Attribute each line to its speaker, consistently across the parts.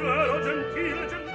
Speaker 1: vago, leggero, gentile, gentile gentile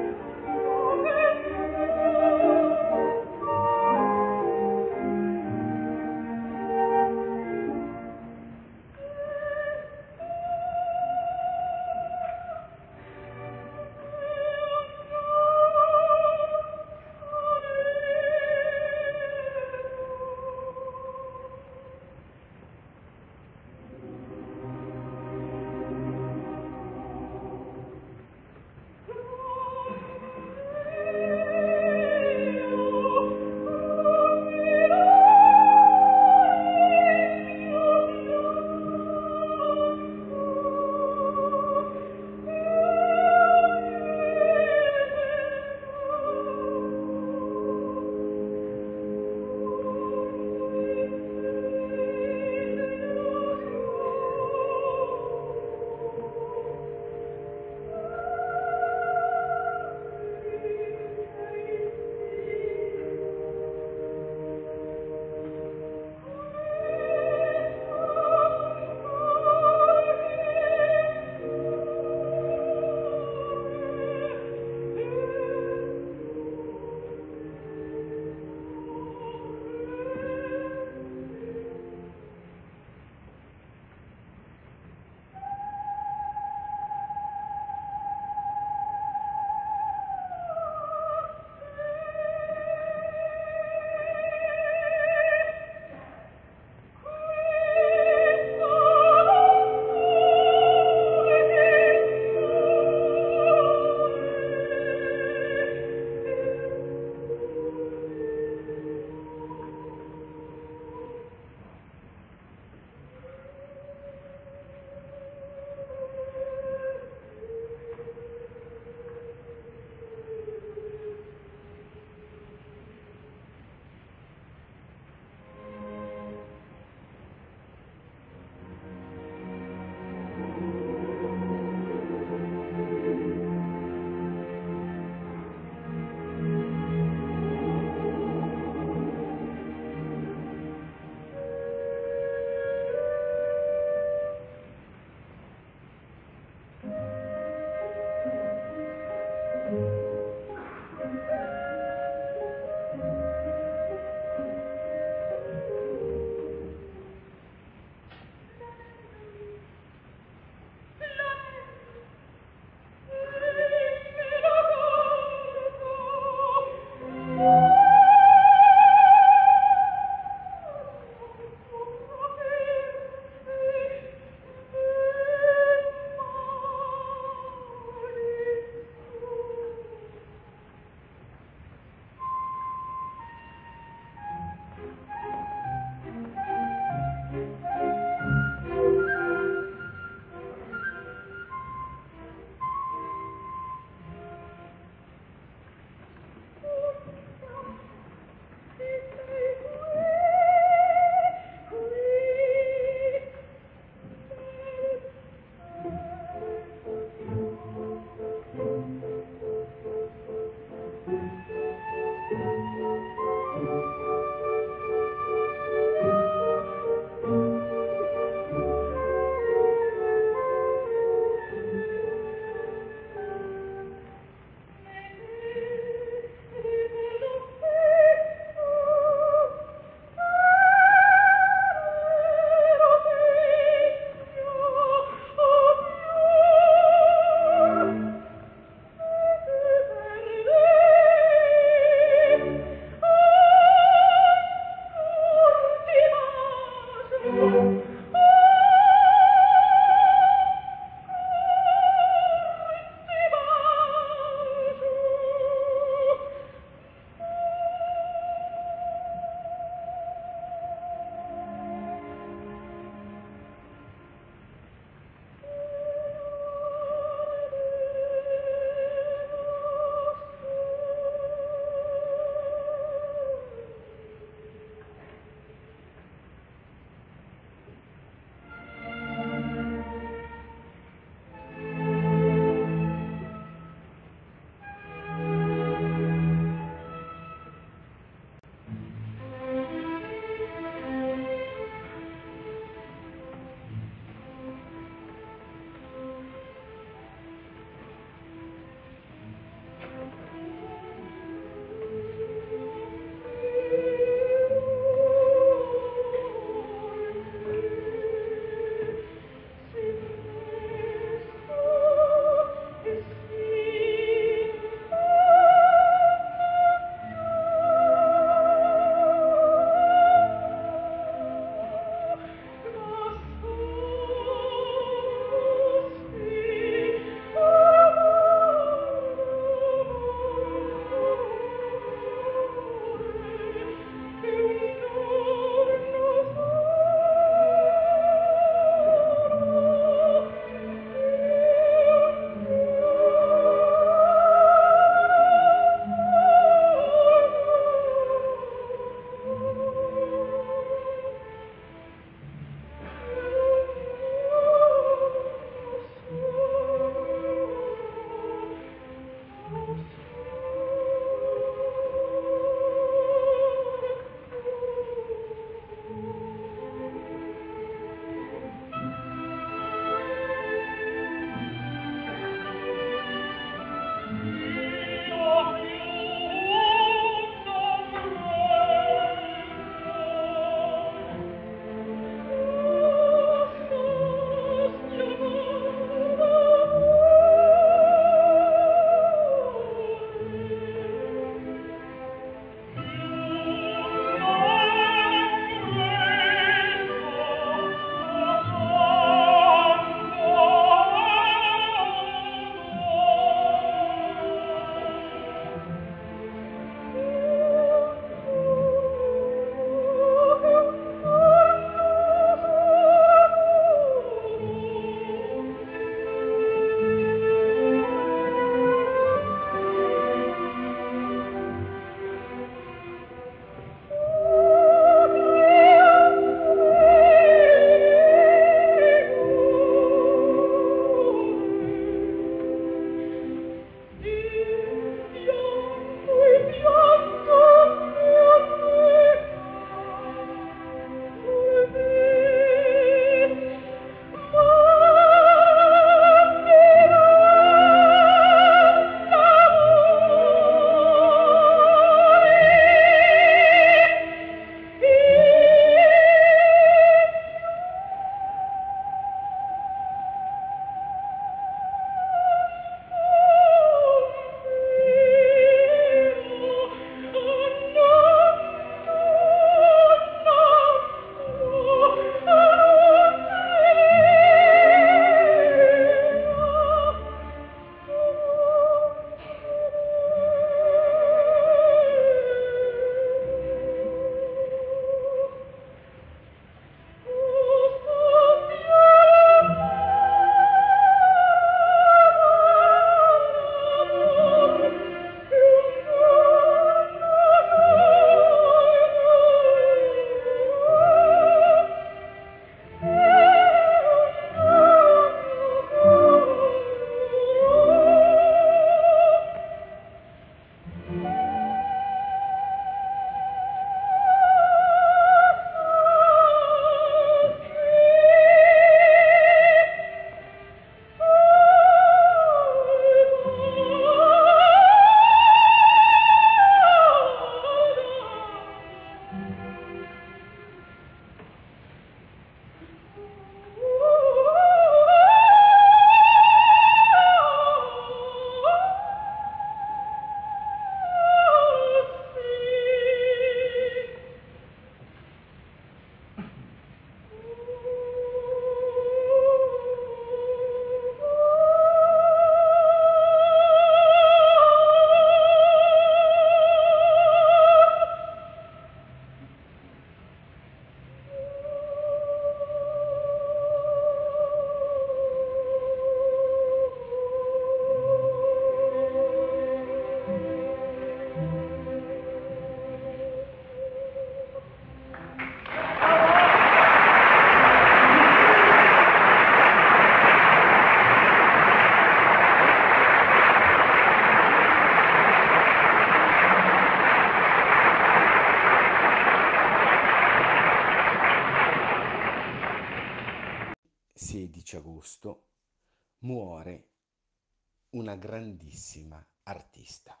Speaker 2: grandissima artista,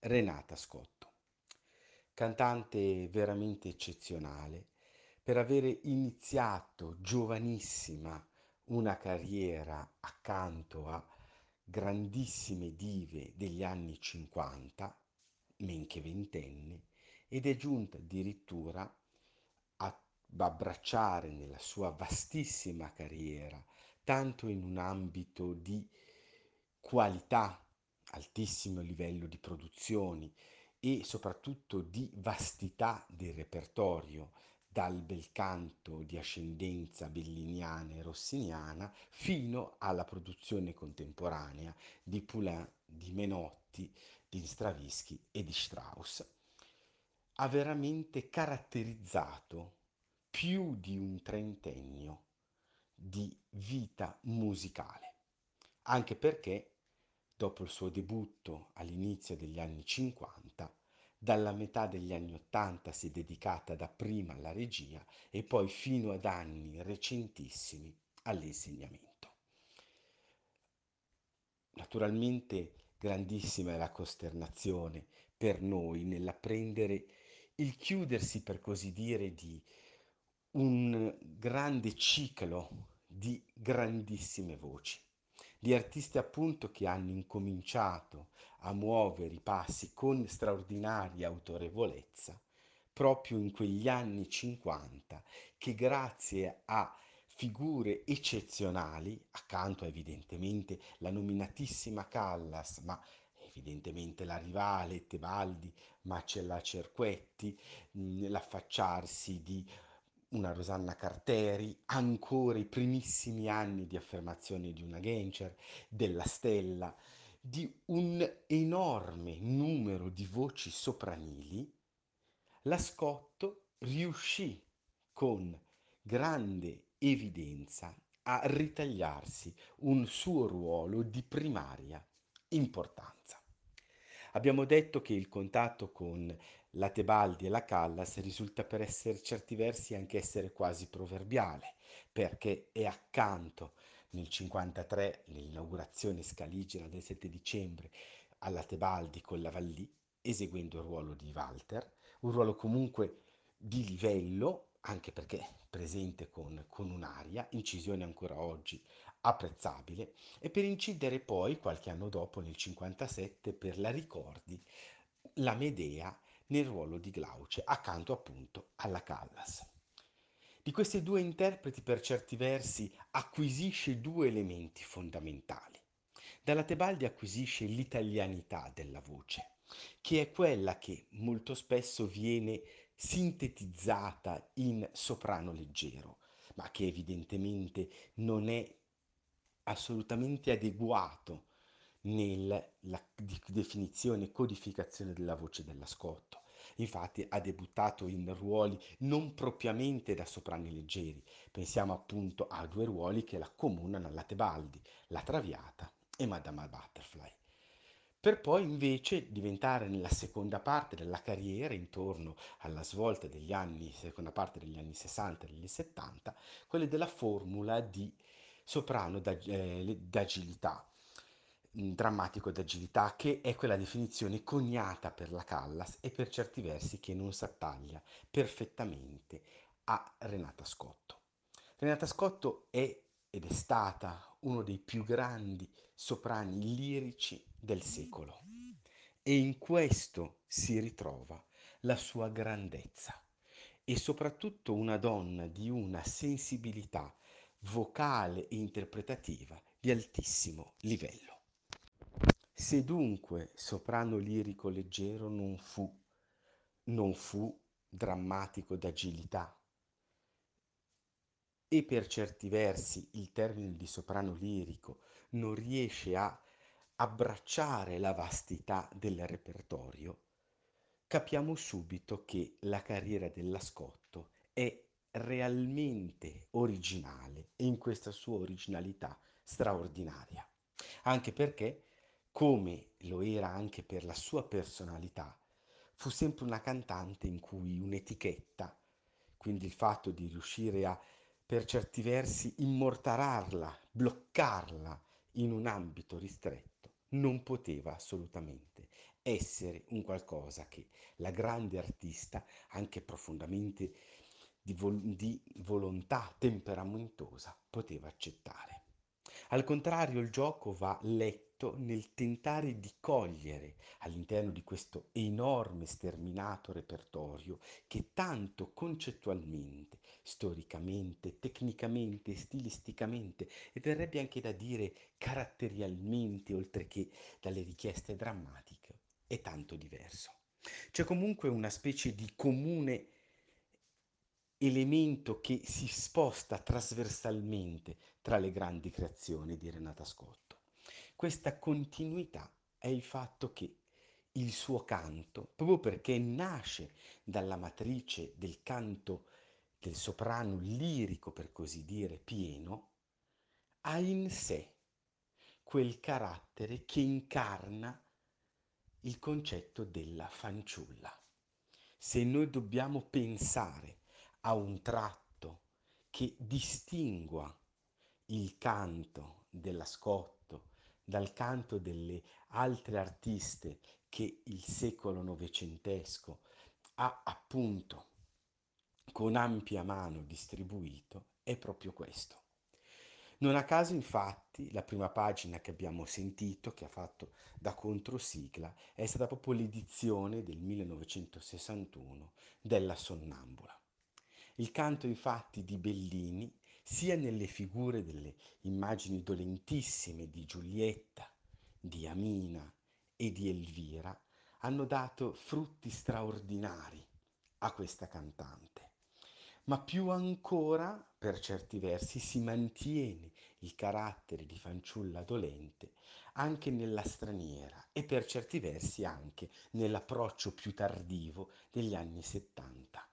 Speaker 2: Renata Scotto, cantante veramente eccezionale. Per avere iniziato giovanissima una carriera accanto a grandissime dive degli anni 50, men che ventenne, ed è giunta addirittura a abbracciare nella sua vastissima carriera, tanto in un ambito di qualità, altissimo livello di produzioni e soprattutto di vastità del repertorio, dal bel canto di ascendenza belliniana e rossiniana fino alla produzione contemporanea di Poulain, di Menotti, di Stravinsky e di Strauss, ha veramente caratterizzato più di un trentennio di vita musicale, anche perché dopo il suo debutto all'inizio degli anni 50 dalla metà degli anni Ottanta si è dedicata dapprima alla regia e poi fino ad anni recentissimi all'insegnamento. Naturalmente grandissima è la costernazione per noi nell'apprendere il chiudersi, per così dire, di un grande ciclo di grandissime voci di artisti appunto che hanno incominciato a muovere i passi con straordinaria autorevolezza proprio in quegli anni 50 che grazie a figure eccezionali, accanto a evidentemente la nominatissima Callas, ma evidentemente la rivale Tebaldi, ma c'è la Cerquetti, l'affacciarsi di una Rosanna Carteri, ancora i primissimi anni di affermazione di una Gencer, della Stella, di un enorme numero di voci sopranili, la Scotto riuscì con grande evidenza a ritagliarsi un suo ruolo di primaria importanza. Abbiamo detto che il contatto con la Tebaldi e la Callas risulta per essere certi versi anche essere quasi proverbiale, perché è accanto nel 53, l'inaugurazione scaligera del 7 dicembre, alla Tebaldi con la Vallì, eseguendo il ruolo di Walter, un ruolo comunque di livello, anche perché presente con, con un'aria, incisione ancora oggi apprezzabile, e per incidere poi qualche anno dopo, nel 57, per la Ricordi, la Medea nel ruolo di Glauce, accanto appunto alla Callas. Di questi due interpreti per certi versi acquisisce due elementi fondamentali. Dalla Tebaldi acquisisce l'italianità della voce, che è quella che molto spesso viene sintetizzata in soprano leggero, ma che evidentemente non è assolutamente adeguato nella definizione e codificazione della voce dell'ascolto. Infatti ha debuttato in ruoli non propriamente da soprani leggeri, pensiamo appunto a due ruoli che l'accomunano alla Tebaldi, la Traviata e Madama Butterfly. Per poi invece diventare nella seconda parte della carriera, intorno alla svolta degli anni, seconda parte degli anni 60 e degli 70, quelle della formula di soprano eh, d'agilità, drammatico d'agilità, che è quella definizione coniata per la Callas e per certi versi che non si attaglia perfettamente a Renata Scotto. Renata Scotto è ed è stata uno dei più grandi soprani lirici del secolo e in questo si ritrova la sua grandezza e soprattutto una donna di una sensibilità vocale e interpretativa di altissimo livello. Se dunque soprano lirico leggero non fu, non fu drammatico d'agilità, e per certi versi il termine di soprano lirico non riesce a abbracciare la vastità del repertorio, capiamo subito che la carriera dell'Ascotto è realmente originale e in questa sua originalità straordinaria. Anche perché, come lo era anche per la sua personalità, fu sempre una cantante in cui un'etichetta, quindi il fatto di riuscire a per certi versi immortalarla, bloccarla in un ambito ristretto, non poteva assolutamente essere un qualcosa che la grande artista, anche profondamente di, vol- di volontà temperamentosa, poteva accettare. Al contrario, il gioco va letto nel tentare di cogliere all'interno di questo enorme sterminato repertorio che tanto concettualmente, storicamente, tecnicamente, stilisticamente e verrebbe anche da dire caratterialmente, oltre che dalle richieste drammatiche, è tanto diverso. C'è comunque una specie di comune elemento che si sposta trasversalmente tra le grandi creazioni di Renata Scotto. Questa continuità è il fatto che il suo canto, proprio perché nasce dalla matrice del canto del soprano lirico, per così dire, pieno, ha in sé quel carattere che incarna il concetto della fanciulla. Se noi dobbiamo pensare a un tratto che distingua il canto della Scotto dal canto delle altre artiste che il secolo novecentesco ha appunto con ampia mano distribuito è proprio questo. Non a caso infatti la prima pagina che abbiamo sentito, che ha fatto da controsigla, è stata proprio l'edizione del 1961 della Sonnambula. Il canto infatti di Bellini, sia nelle figure delle immagini dolentissime di Giulietta, di Amina e di Elvira, hanno dato frutti straordinari a questa cantante. Ma più ancora, per certi versi, si mantiene il carattere di fanciulla dolente anche nella straniera e per certi versi anche nell'approccio più tardivo degli anni 70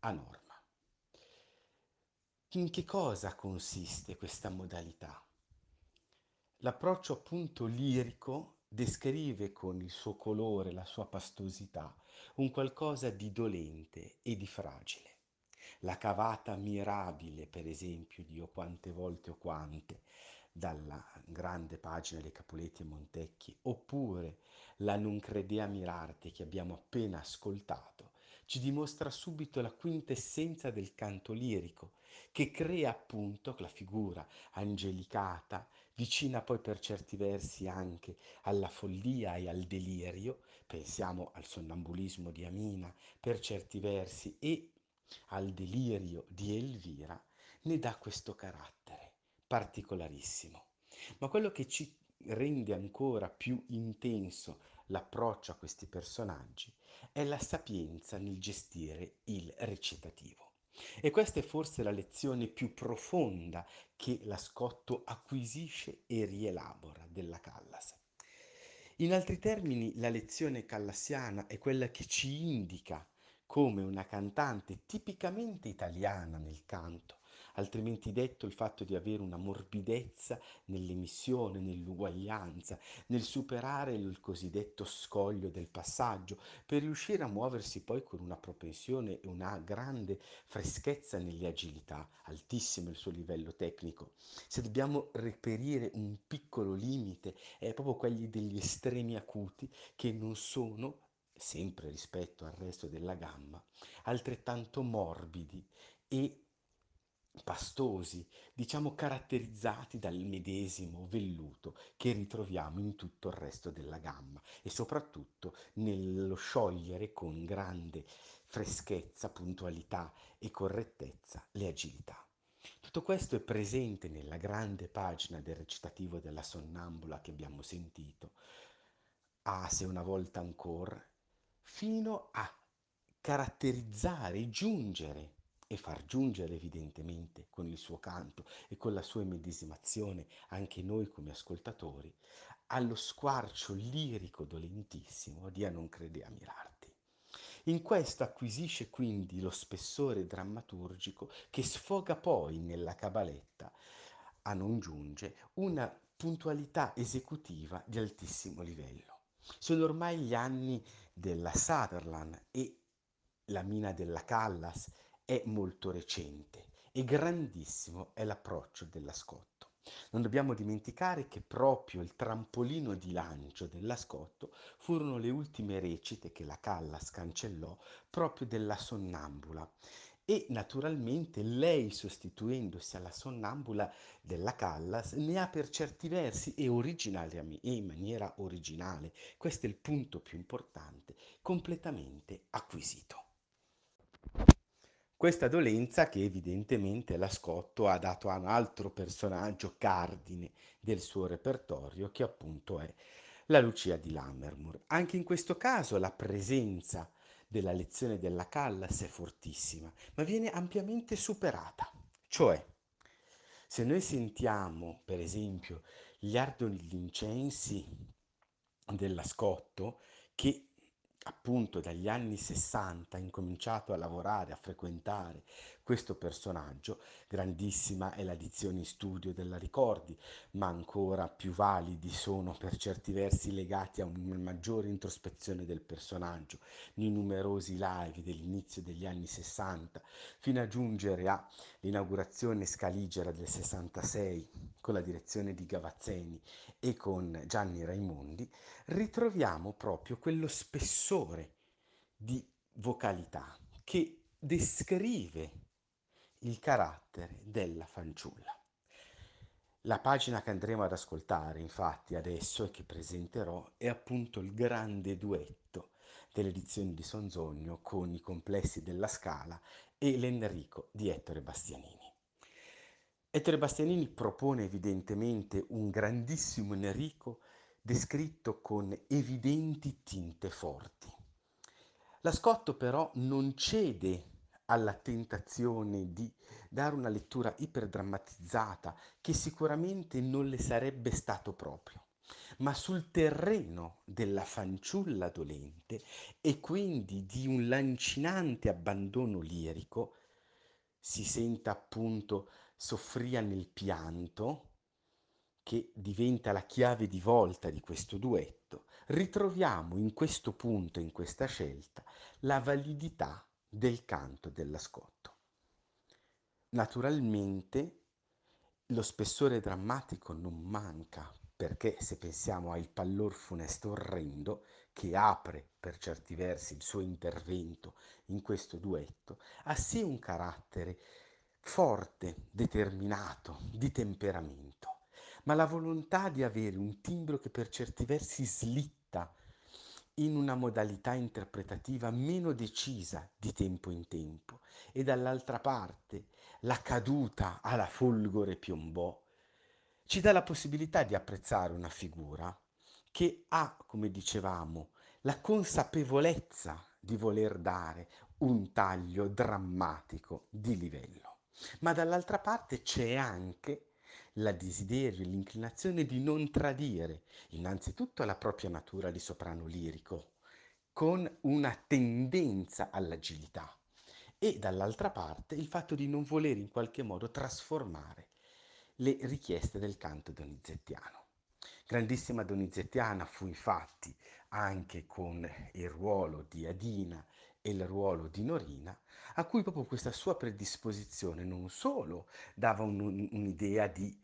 Speaker 2: a Norma. In che cosa consiste questa modalità? L'approccio appunto lirico descrive con il suo colore, la sua pastosità, un qualcosa di dolente e di fragile. La cavata mirabile, per esempio, di O quante volte o quante, dalla grande pagina dei Capuletti e Montecchi, oppure la Non credea mirarte che abbiamo appena ascoltato, ci dimostra subito la quintessenza del canto lirico, che crea appunto la figura angelicata, vicina poi per certi versi anche alla follia e al delirio, pensiamo al sonnambulismo di Amina per certi versi e al delirio di Elvira, ne dà questo carattere particolarissimo. Ma quello che ci rende ancora più intenso l'approccio a questi personaggi è la sapienza nel gestire il recitativo. E questa è forse la lezione più profonda che la Scotto acquisisce e rielabora della Callas. In altri termini, la lezione callassiana è quella che ci indica come una cantante tipicamente italiana nel canto altrimenti detto il fatto di avere una morbidezza nell'emissione, nell'uguaglianza, nel superare il cosiddetto scoglio del passaggio, per riuscire a muoversi poi con una propensione e una grande freschezza nelle agilità, altissimo il suo livello tecnico. Se dobbiamo reperire un piccolo limite, è proprio quelli degli estremi acuti che non sono sempre rispetto al resto della gamma, altrettanto morbidi e pastosi, diciamo caratterizzati dal medesimo velluto che ritroviamo in tutto il resto della gamma e soprattutto nello sciogliere con grande freschezza, puntualità e correttezza le agilità. Tutto questo è presente nella grande pagina del recitativo della sonnambula che abbiamo sentito, a se una volta ancora, fino a caratterizzare giungere e far giungere evidentemente con il suo canto e con la sua immedesimazione anche noi come ascoltatori allo squarcio lirico dolentissimo di A non crede a mirarti. In questo acquisisce quindi lo spessore drammaturgico che sfoga poi nella cabaletta, a non giunge, una puntualità esecutiva di altissimo livello. Sono ormai gli anni della Sutherland e la mina della Callas è molto recente e grandissimo è l'approccio della Scotto. Non dobbiamo dimenticare che proprio il trampolino di lancio della Scotto furono le ultime recite che la Callas cancellò proprio della sonnambula e naturalmente lei sostituendosi alla sonnambula della Callas ne ha per certi versi e, e in maniera originale, questo è il punto più importante, completamente acquisito. Questa dolenza che evidentemente la Scotto ha dato a un altro personaggio cardine del suo repertorio che appunto è la Lucia di Lammermoor. Anche in questo caso la presenza della lezione della Callas è fortissima, ma viene ampiamente superata. Cioè, se noi sentiamo, per esempio, gli ardoli vincensi della Scotto, che appunto dagli anni 60 ha incominciato a lavorare, a frequentare questo personaggio, grandissima è l'edizione in studio della Ricordi, ma ancora più validi sono per certi versi legati a una maggiore introspezione del personaggio, nei numerosi live dell'inizio degli anni 60, fino a giungere all'inaugurazione scaligera del 66 con la direzione di Gavazzeni e con Gianni Raimondi, ritroviamo proprio quello spessore di vocalità che descrive il carattere della fanciulla. La pagina che andremo ad ascoltare, infatti, adesso e che presenterò, è appunto il grande duetto delle edizioni di Sonzogno con i complessi della Scala e l'Enrico di Ettore Bastianini. Ettore Bastianini propone evidentemente un grandissimo Enrico descritto con evidenti tinte forti. La Scotto però non cede alla tentazione di dare una lettura iperdrammatizzata che sicuramente non le sarebbe stato proprio, ma sul terreno della fanciulla dolente e quindi di un lancinante abbandono lirico, si senta appunto soffria nel pianto, che diventa la chiave di volta di questo duetto, ritroviamo in questo punto, in questa scelta, la validità del canto dell'ascolto. Naturalmente lo spessore drammatico non manca, perché se pensiamo al pallor funesto orrendo che apre per certi versi il suo intervento in questo duetto, ha sì un carattere forte, determinato, di temperamento, ma la volontà di avere un timbro che per certi versi slitta in una modalità interpretativa meno decisa di tempo in tempo e dall'altra parte la caduta alla folgore piombò ci dà la possibilità di apprezzare una figura che ha, come dicevamo, la consapevolezza di voler dare un taglio drammatico di livello. Ma dall'altra parte c'è anche la desiderio e l'inclinazione di non tradire innanzitutto la propria natura di soprano lirico, con una tendenza all'agilità, e dall'altra parte il fatto di non voler in qualche modo trasformare le richieste del canto donizettiano. Grandissima donizettiana fu infatti anche con il ruolo di Adina e il ruolo di Norina, a cui proprio questa sua predisposizione non solo dava un, un'idea di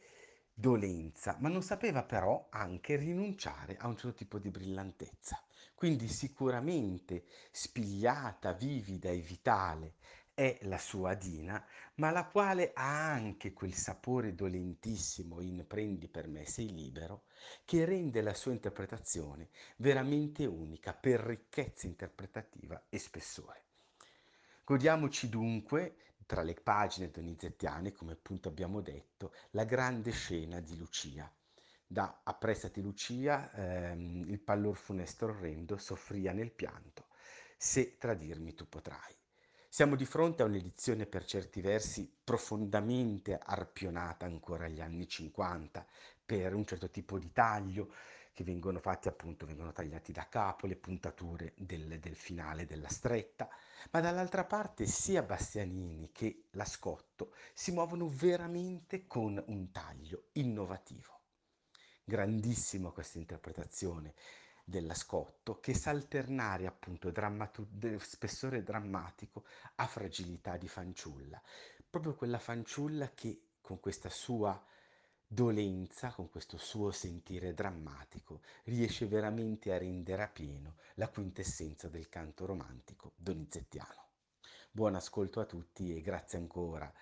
Speaker 2: dolenza, ma non sapeva però anche rinunciare a un certo tipo di brillantezza. Quindi sicuramente spigliata, vivida e vitale è la sua Dina, ma la quale ha anche quel sapore dolentissimo in Prendi per me sei libero, che rende la sua interpretazione veramente unica per ricchezza interpretativa e spessore. Godiamoci dunque tra le pagine donizettiane, come appunto abbiamo detto, la grande scena di Lucia. Da Appressati Lucia, ehm, il pallor funesto orrendo soffria nel pianto, se tradirmi tu potrai. Siamo di fronte a un'edizione per certi versi profondamente arpionata ancora agli anni 50 per un certo tipo di taglio che vengono fatti appunto, vengono tagliati da capo le puntature del, del finale della stretta, ma dall'altra parte sia Bastianini che la Scotto si muovono veramente con un taglio innovativo. Grandissima questa interpretazione della Scotto che sa alternare appunto drammatu- spessore drammatico a fragilità di fanciulla, proprio quella fanciulla che con questa sua dolenza, con questo suo sentire drammatico, riesce veramente a rendere a pieno la quintessenza del canto romantico donizettiano. Buon ascolto a tutti e grazie ancora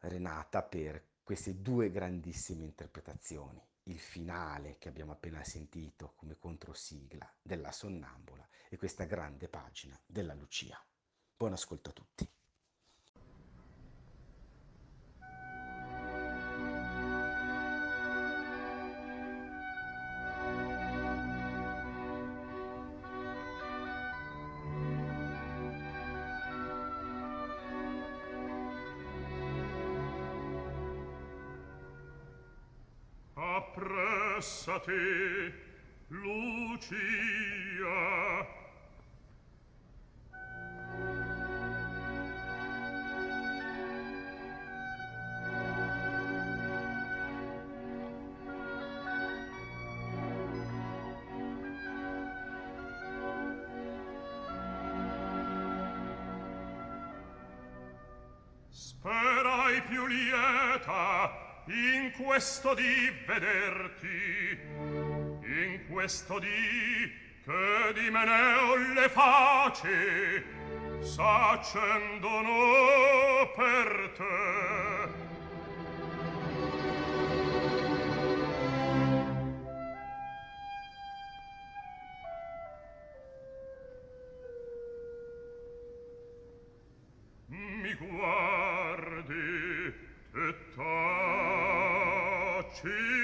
Speaker 2: Renata per queste due grandissime interpretazioni. Il finale che abbiamo appena sentito come controsigla della Sonnambula e questa grande pagina della Lucia. Buon ascolto a tutti.
Speaker 1: passa te Lucia. questo di vederti in questo di che di meneo le face s'accendono per te. She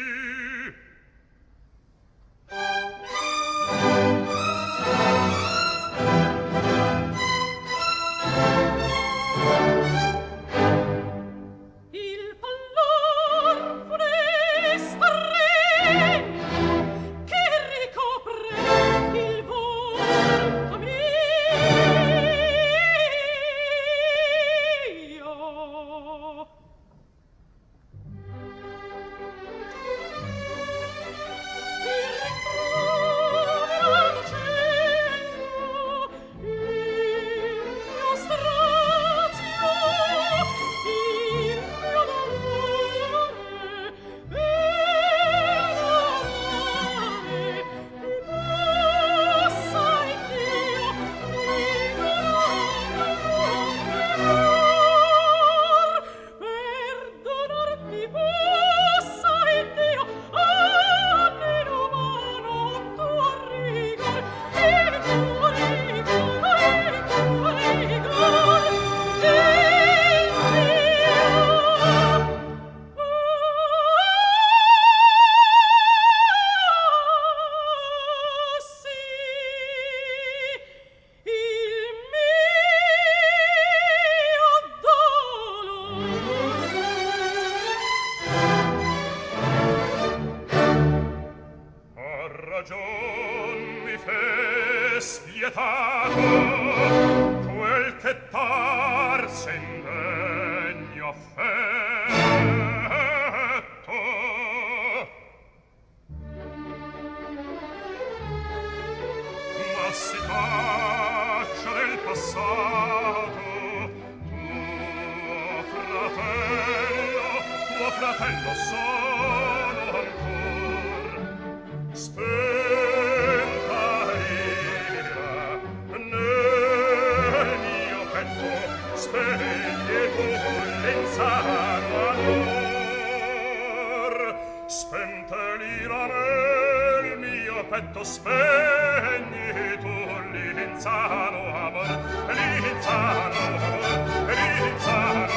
Speaker 1: l'irare
Speaker 3: il mio
Speaker 1: petto spegni tu l'inzano amor l'inzano amor
Speaker 3: l'inzano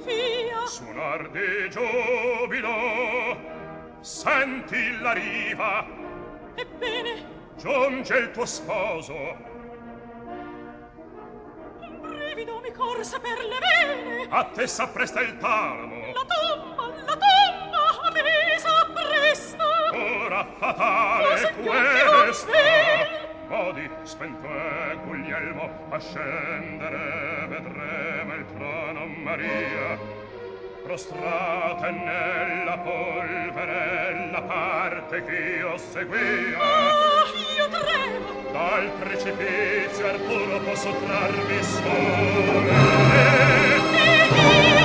Speaker 3: via.
Speaker 1: suonar di giubilo senti la riva.
Speaker 3: Ebbene.
Speaker 1: Giunge il tuo sposo.
Speaker 3: Un brivido mi corsa per le vene.
Speaker 1: A te s'appresta il talamo.
Speaker 3: La tomba la tomba a me s'appresta.
Speaker 1: Ora fatale questa modi spento è Guglielmo a scendere vedremo il trono Maria. Prostrata nella polvere la parte ch'io seguia.
Speaker 3: Ah io tremo
Speaker 1: dal precipizio puro posso trarmi solo
Speaker 3: e, e,
Speaker 1: e,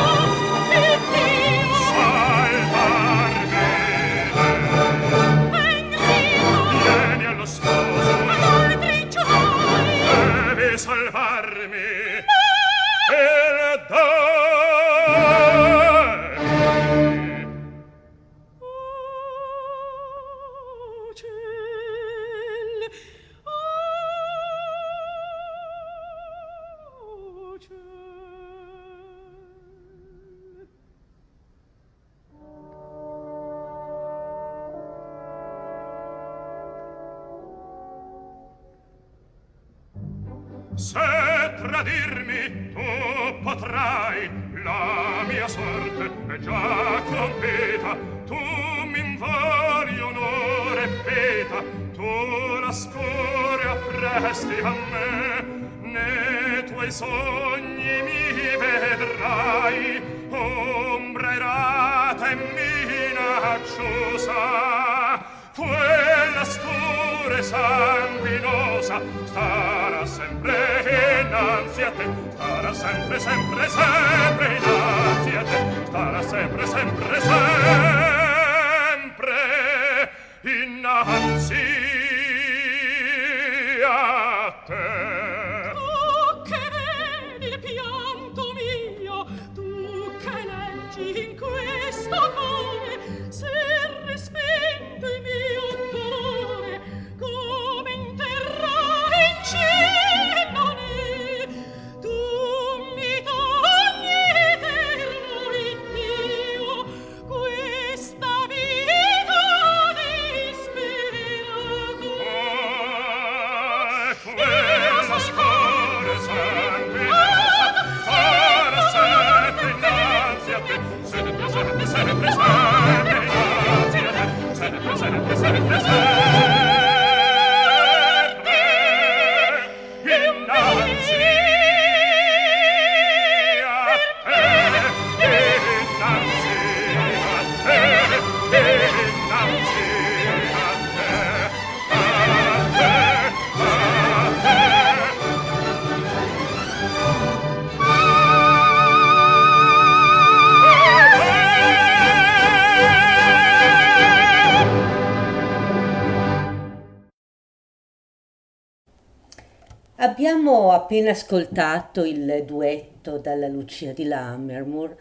Speaker 4: appena ascoltato il duetto dalla Lucia di Lammermoor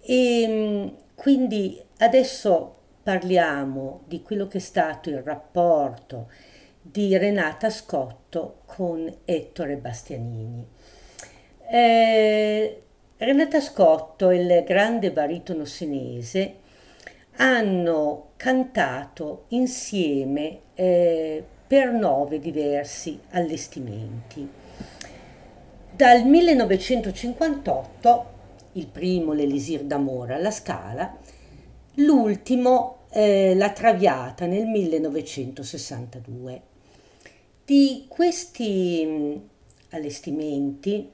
Speaker 4: e mm, quindi adesso parliamo di quello che è stato il rapporto di Renata Scotto con Ettore Bastianini. Eh, Renata Scotto e il grande baritono senese hanno cantato insieme eh, per nove diversi allestimenti. Dal 1958, il primo l'Elisir d'Amore alla Scala, l'ultimo eh, La Traviata nel 1962. Di questi allestimenti,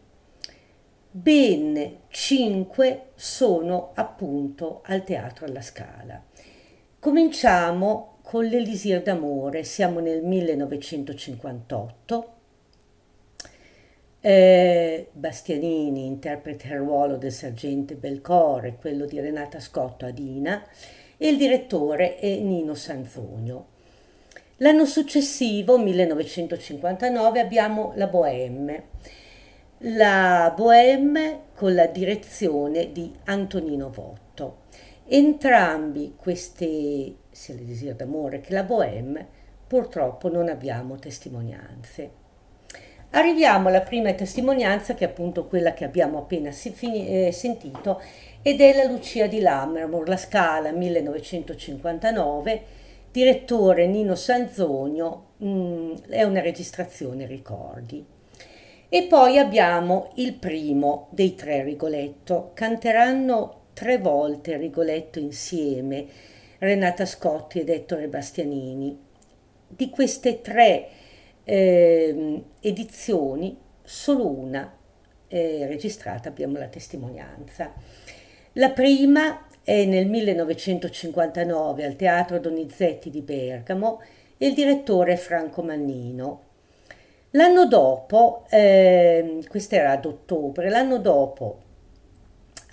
Speaker 4: ben cinque sono appunto al Teatro alla Scala. Cominciamo con l'Elisir d'amore, siamo nel 1958. Eh, Bastianini interpreta il ruolo del sergente Belcore, quello di Renata Scotto Adina, e il direttore è Nino Sanzogno. L'anno successivo, 1959, abbiamo la Bohème. La Bohème con la direzione di Antonino Votto. Entrambi questi, sia l'Elisir d'amore che la Bohème, purtroppo non abbiamo testimonianze. Arriviamo alla prima testimonianza, che è appunto quella che abbiamo appena eh, sentito, ed è la Lucia di Lammermoor, la Scala 1959, direttore Nino Sanzogno, mm, è una registrazione ricordi. E poi abbiamo il primo dei tre Rigoletto. Canteranno tre volte Rigoletto insieme, Renata Scotti ed Ettore Bastianini. Di queste tre ehm, edizioni, solo una è registrata, abbiamo la testimonianza. La prima è nel 1959 al Teatro Donizetti di Bergamo e il direttore è Franco Mannino. L'anno dopo, eh, questo era ad ottobre, l'anno dopo,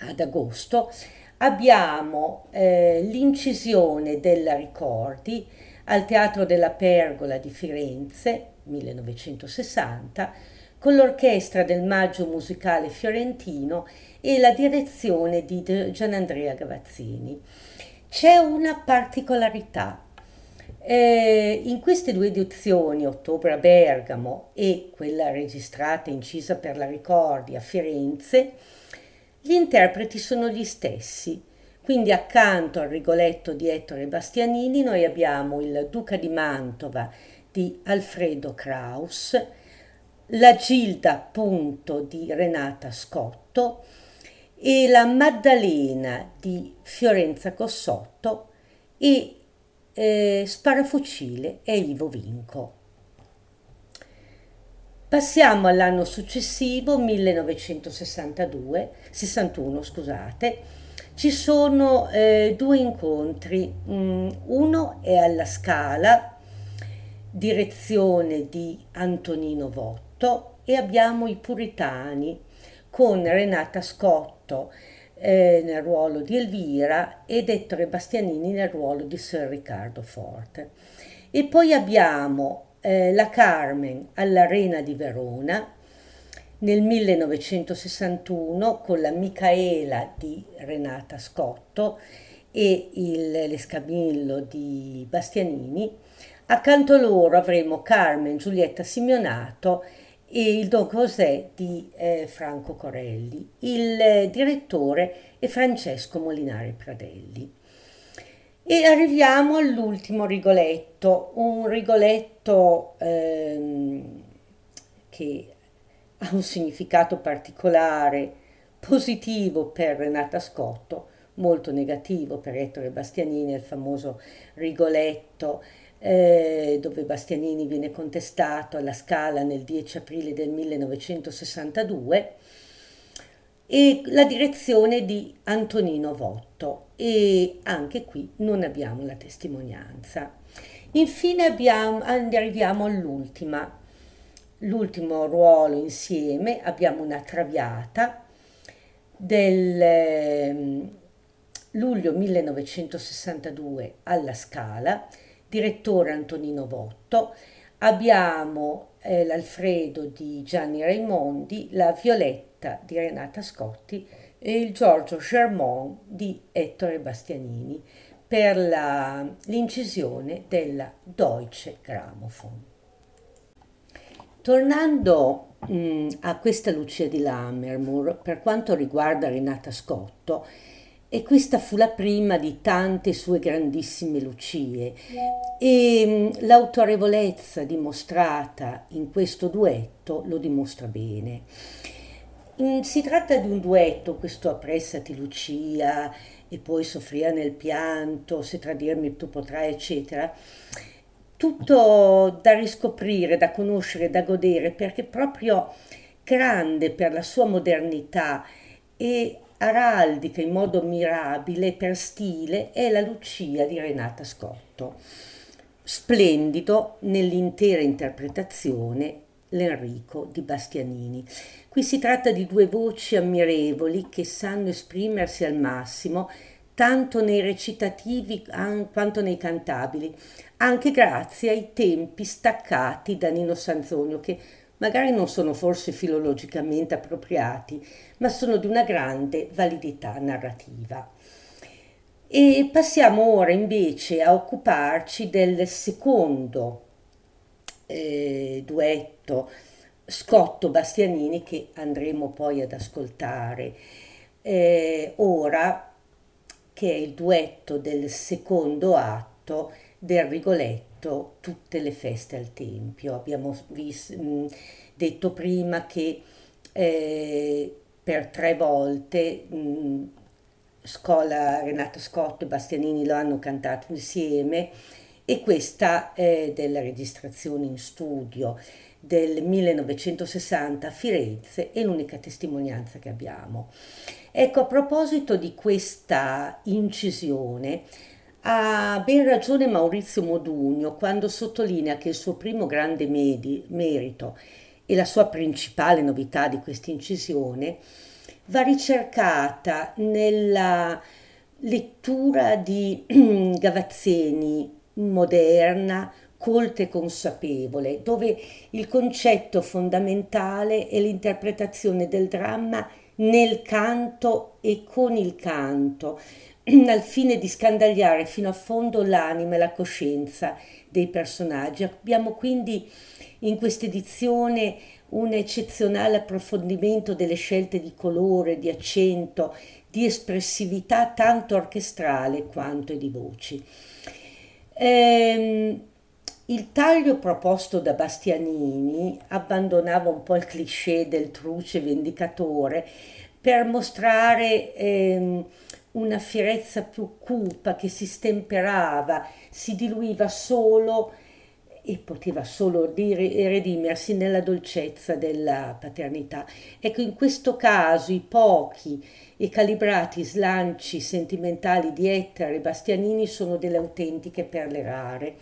Speaker 4: ad agosto, abbiamo eh, l'incisione della Ricordi al Teatro della Pergola di Firenze, 1960, con l'orchestra del Maggio Musicale Fiorentino e la direzione di Gianandrea Gavazzini. C'è una particolarità. Eh, in queste due edizioni, Ottobre a Bergamo e quella registrata e incisa per la Ricordi a Firenze, gli interpreti sono gli stessi. Quindi accanto al Rigoletto di Ettore Bastianini noi abbiamo il Duca di Mantova di Alfredo Kraus, la Gilda appunto di Renata Scotto e la Maddalena di Fiorenza Cossotto e eh, Sparafucile e Ivo Vinco. Passiamo all'anno successivo, 1962, 61, scusate. Ci sono eh, due incontri, mm, uno è alla Scala, direzione di Antonino Votto e abbiamo i Puritani con Renata Scotto eh, nel ruolo di Elvira ed Ettore Bastianini nel ruolo di Sir Riccardo Forte. E poi abbiamo eh, la Carmen all'Arena di Verona nel 1961 con la Micaela di Renata Scotto e il, l'escamillo di Bastianini. Accanto a loro avremo Carmen Giulietta Simeonato e il Don José di eh, Franco Corelli. Il eh, direttore è Francesco Molinari Pradelli. E arriviamo all'ultimo Rigoletto, un Rigoletto ehm, che ha un significato particolare, positivo per Renata Scotto, molto negativo per Ettore Bastianini, il famoso Rigoletto eh, dove Bastianini viene contestato alla Scala nel 10 aprile del 1962 e la direzione di Antonino Votto e anche qui non abbiamo la testimonianza. Infine abbiamo, arriviamo all'ultima, l'ultimo ruolo insieme, abbiamo una traviata del eh, luglio 1962 alla Scala, direttore Antonino Votto, abbiamo eh, l'Alfredo di Gianni Raimondi, la Violetta di Renata Scotti e il Giorgio Germont di Ettore Bastianini per la, l'incisione della Deutsche Grammophon. Tornando mh, mm, a questa Lucia di Lammermoor, per quanto riguarda Renata Scotto, e questa fu la prima di tante sue grandissime Lucie e mm, l'autorevolezza dimostrata in questo duetto lo dimostra bene. Mm, si tratta di un duetto, questo appressati Lucia e poi soffria nel pianto, se tradirmi tu potrai, eccetera. Tutto da riscoprire, da conoscere, da godere, perché proprio grande per la sua modernità e araldica in modo mirabile per stile è la Lucia di Renata Scotto. Splendido nell'intera interpretazione l'Enrico di Bastianini. Qui si tratta di due voci ammirevoli che sanno esprimersi al massimo tanto nei recitativi quanto nei cantabili, anche grazie ai tempi staccati da Nino Sanzonio che magari non sono forse filologicamente appropriati, ma sono di una grande validità narrativa. E passiamo ora invece a occuparci del secondo eh, duetto Scotto Bastianini che andremo poi ad ascoltare eh, ora, che è il duetto del secondo atto del Rigoletto detto tutte le feste al Tempio. Abbiamo vis- detto prima che eh, per tre volte mh, Scola, Renato Scotto e Bastianini lo hanno cantato insieme e questa è della registrazione in studio del 1960 a Firenze è l'unica testimonianza che abbiamo. Ecco, a proposito di questa incisione, ha ben ragione Maurizio Modugno quando sottolinea che il suo primo grande medi, merito e la sua principale novità di questa incisione va ricercata nella lettura di Gavazzeni moderna, colta e consapevole, dove il concetto fondamentale è l'interpretazione del dramma nel canto e con il canto, al fine di scandagliare fino a fondo l'anima e la coscienza dei personaggi. Abbiamo quindi in questa edizione un eccezionale approfondimento delle scelte di colore, di accento, di espressività tanto orchestrale quanto di voci. Ehm, il taglio proposto da Bastianini abbandonava un po' il cliché del truce vendicatore per mostrare ehm, una fierezza più cupa che si stemperava, si diluiva solo e poteva solo redimersi nella dolcezza della paternità. Ecco, in questo caso i pochi e calibrati slanci sentimentali di Ettore e Bastianini sono delle autentiche perle rare.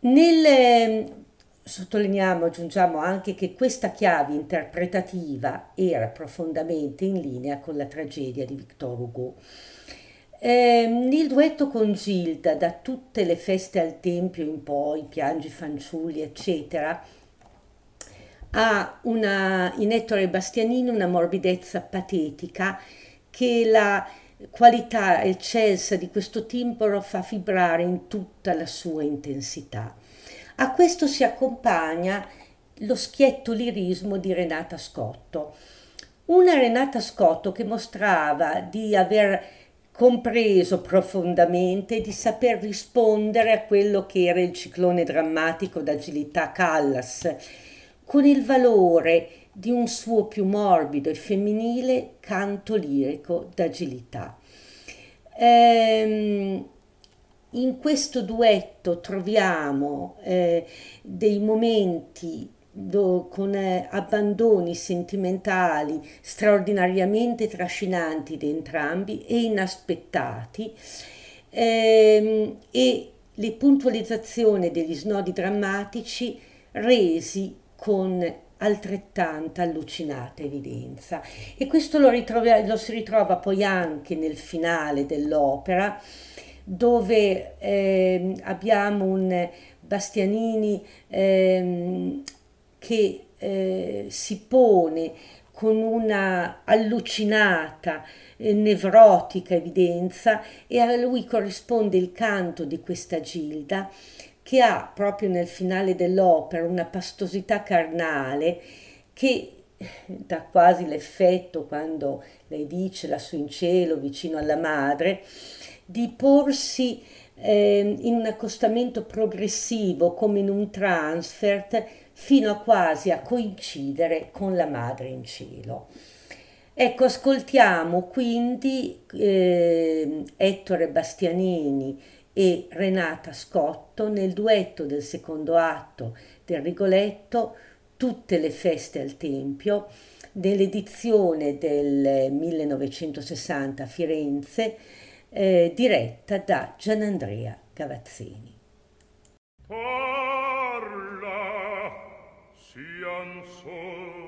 Speaker 4: Nel, sottolineiamo, aggiungiamo anche che questa chiave interpretativa era profondamente in linea con la tragedia di Victor Hugo. Eh, il duetto con Gilda, da tutte le feste al Tempio in poi, piangi fanciulli, eccetera, ha una, in Ettore Bastianini una morbidezza patetica che la qualità eccelsa di questo timbro fa vibrare in tutta la sua intensità. A questo si accompagna lo schietto lirismo di Renata Scotto. Una Renata Scotto che mostrava di aver compreso profondamente di saper rispondere a quello che era il ciclone drammatico d'agilità Callas, con il valore di un suo più morbido e femminile canto lirico d'agilità. Ehm, in questo duetto troviamo eh, dei momenti do, con eh, abbandoni sentimentali straordinariamente trascinanti di entrambi e inaspettati ehm, e le puntualizzazioni degli snodi drammatici resi con altrettanta allucinata evidenza. E questo lo, ritrova, lo si ritrova poi anche nel finale dell'opera dove eh, abbiamo un Bastianini eh, che eh, si pone con una allucinata, eh, nevrotica evidenza e a lui corrisponde il canto di questa Gilda che ha proprio nel finale dell'opera una pastosità carnale che dà quasi l'effetto quando lei dice lassù in cielo vicino alla madre di porsi eh, in un accostamento progressivo come in un transfert fino a quasi a coincidere con la madre in cielo. Ecco, ascoltiamo quindi eh, Ettore Bastianini e Renata Scotto nel duetto del secondo atto del Rigoletto Tutte le feste al Tempio, nell'edizione del 1960 a Firenze, eh, diretta da Gianandrea Gavazzini.
Speaker 1: Parla, sian sole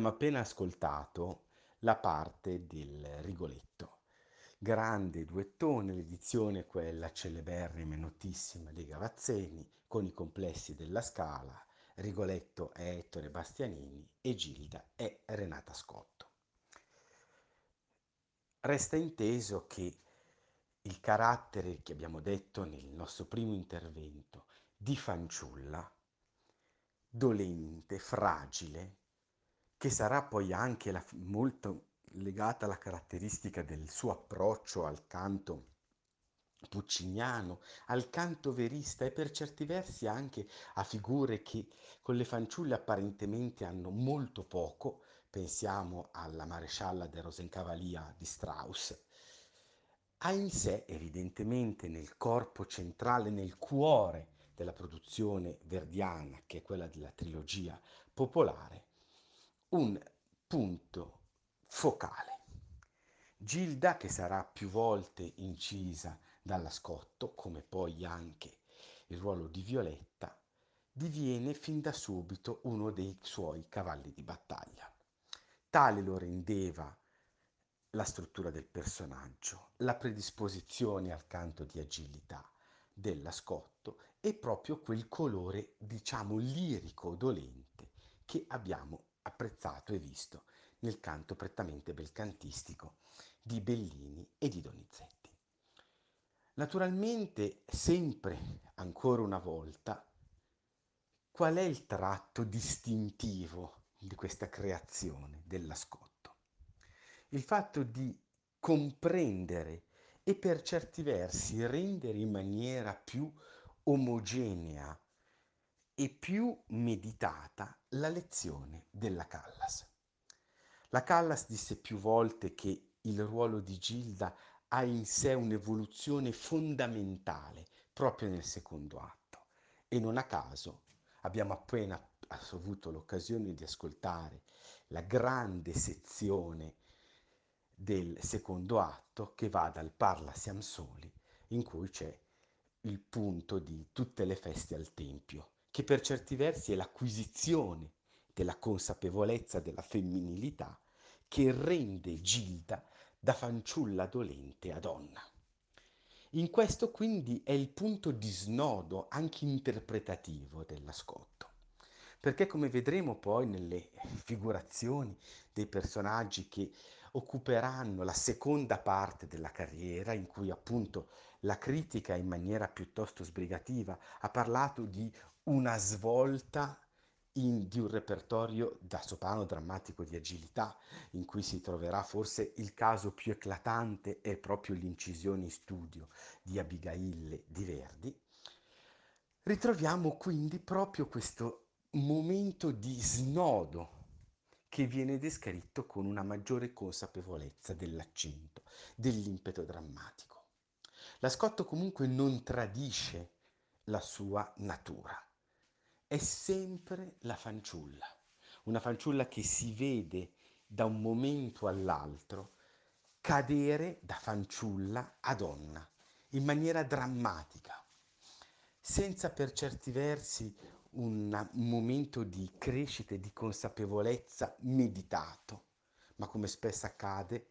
Speaker 2: Abbiamo appena ascoltato la parte del Rigoletto. Grande duettone, l'edizione quella celeberrima e notissima di Gavazzeni, con i complessi della Scala, Rigoletto è Ettore Bastianini e Gilda è Renata Scotto. Resta inteso che il carattere che abbiamo detto nel nostro primo intervento di fanciulla, dolente, fragile, che sarà poi anche la, molto legata alla caratteristica del suo approccio al canto pucciniano, al canto verista e per certi versi anche a figure che con le fanciulle apparentemente hanno molto poco, pensiamo alla marescialla de Rosencavalia di Strauss, ha in sé evidentemente nel corpo centrale, nel cuore della produzione verdiana, che è quella della trilogia popolare, un punto focale. Gilda, che sarà più volte incisa dalla Scotto, come poi anche il ruolo di Violetta, diviene fin da subito uno dei suoi cavalli di battaglia. Tale lo rendeva la struttura del personaggio, la predisposizione al canto di agilità della Scotto e proprio quel colore, diciamo, lirico, dolente che abbiamo apprezzato e visto nel canto prettamente belcantistico di Bellini e di Donizetti. Naturalmente, sempre, ancora una volta, qual è il tratto distintivo di questa creazione della Scotto? Il fatto di comprendere e per certi versi rendere in maniera più omogenea e più meditata la lezione della Callas. La Callas disse più volte che il ruolo di Gilda ha in sé un'evoluzione fondamentale proprio nel secondo atto e non a caso abbiamo appena avuto l'occasione di ascoltare la grande sezione del secondo atto che va dal Parla siam soli in cui c'è il punto di tutte le feste al Tempio che per certi versi è l'acquisizione della consapevolezza della femminilità che rende Gilda da fanciulla dolente a donna. In questo quindi è il punto di snodo anche interpretativo della Scotto, perché come vedremo poi nelle figurazioni dei personaggi che occuperanno la seconda parte della carriera, in cui appunto la critica in maniera piuttosto sbrigativa ha parlato di una svolta in, di un repertorio da soprano drammatico di agilità, in cui si troverà forse il caso più eclatante è proprio l'incisione in studio di Abigail di Verdi, ritroviamo quindi proprio questo momento di snodo che viene descritto con una maggiore consapevolezza dell'accento, dell'impeto drammatico. La Scotto comunque non tradisce la sua natura è sempre la fanciulla, una fanciulla che si vede da un momento all'altro cadere da fanciulla a donna in maniera drammatica, senza per certi versi un momento di crescita e di consapevolezza meditato, ma come spesso accade,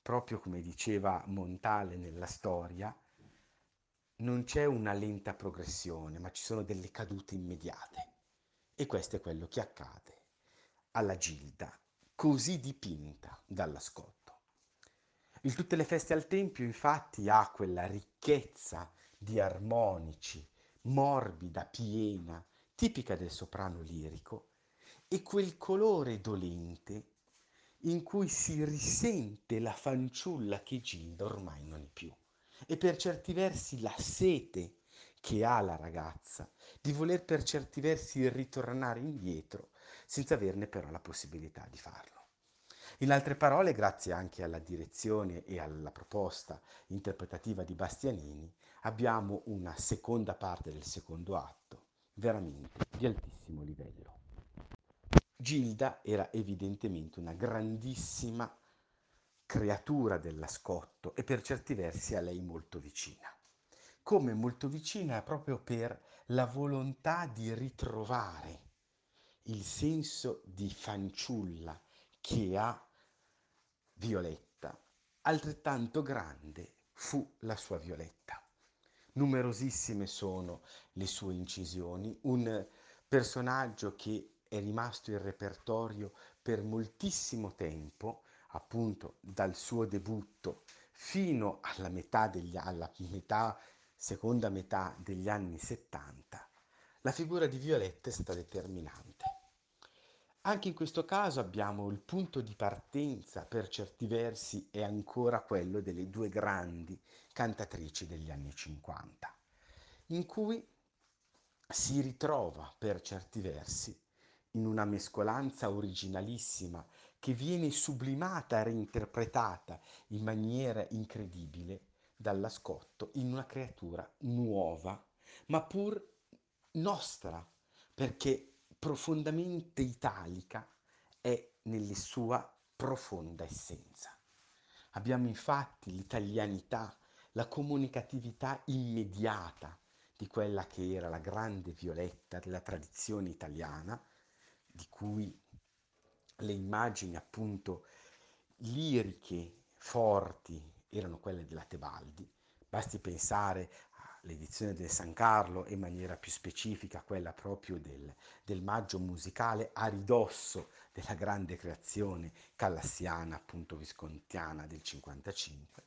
Speaker 2: proprio come diceva Montale nella storia, non c'è una lenta progressione, ma ci sono delle cadute immediate. E questo è quello che accade alla Gilda, così dipinta dalla Scotto. Il Tutte le feste al Tempio infatti ha quella ricchezza di armonici, morbida, piena, tipica del soprano lirico, e quel colore dolente in cui si risente la fanciulla che Gilda ormai non è più e per certi versi la sete che ha la ragazza di voler per certi versi ritornare indietro senza averne però la possibilità di farlo. In altre parole, grazie anche alla direzione e alla proposta interpretativa di Bastianini, abbiamo una seconda parte del secondo atto veramente di altissimo livello. Gilda era evidentemente una grandissima creatura dell'ascotto e per certi versi a lei molto vicina. Come molto vicina proprio per la volontà di ritrovare il senso di fanciulla che ha Violetta, altrettanto grande fu la sua Violetta. Numerosissime sono le sue incisioni, un personaggio che è rimasto in repertorio per moltissimo tempo, appunto dal suo debutto fino alla metà, degli, alla metà, seconda metà degli anni 70, la figura di Violetta è stata determinante. Anche in questo caso abbiamo il punto di partenza, per certi versi, è ancora quello delle due grandi cantatrici degli anni 50, in cui si ritrova per certi versi in una mescolanza originalissima che viene sublimata reinterpretata in maniera incredibile dalla Scotto in una creatura nuova, ma pur nostra, perché profondamente italica è nella sua profonda essenza. Abbiamo infatti l'italianità, la comunicatività immediata di quella che era la grande Violetta della tradizione italiana, di cui le immagini appunto liriche forti erano quelle della Tebaldi. Basti pensare l'edizione del San Carlo e in maniera più specifica quella proprio del, del maggio musicale a ridosso della grande creazione callassiana, appunto viscontiana del 55,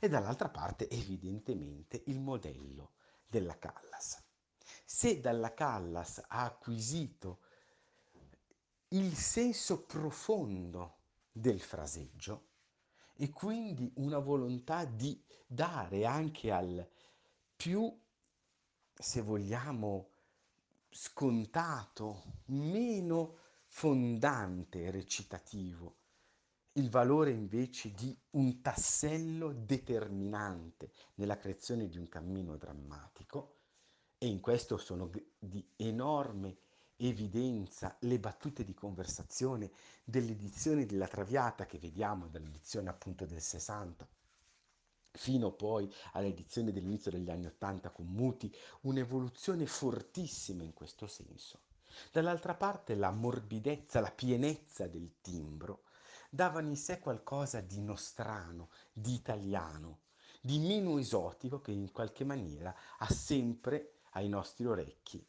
Speaker 2: e dall'altra parte evidentemente il modello della Callas. Se dalla Callas ha acquisito il senso profondo del fraseggio e quindi una volontà di dare anche al più, se vogliamo, scontato, meno fondante recitativo, il valore invece di un tassello determinante nella creazione di un cammino drammatico. E in questo sono di enorme evidenza le battute di conversazione dell'edizione della Traviata che vediamo dall'edizione appunto del 60 fino poi all'edizione dell'inizio degli anni Ottanta con Muti, un'evoluzione fortissima in questo senso. Dall'altra parte la morbidezza, la pienezza del timbro davano in sé qualcosa di nostrano, di italiano, di meno esotico che in qualche maniera ha sempre ai nostri orecchi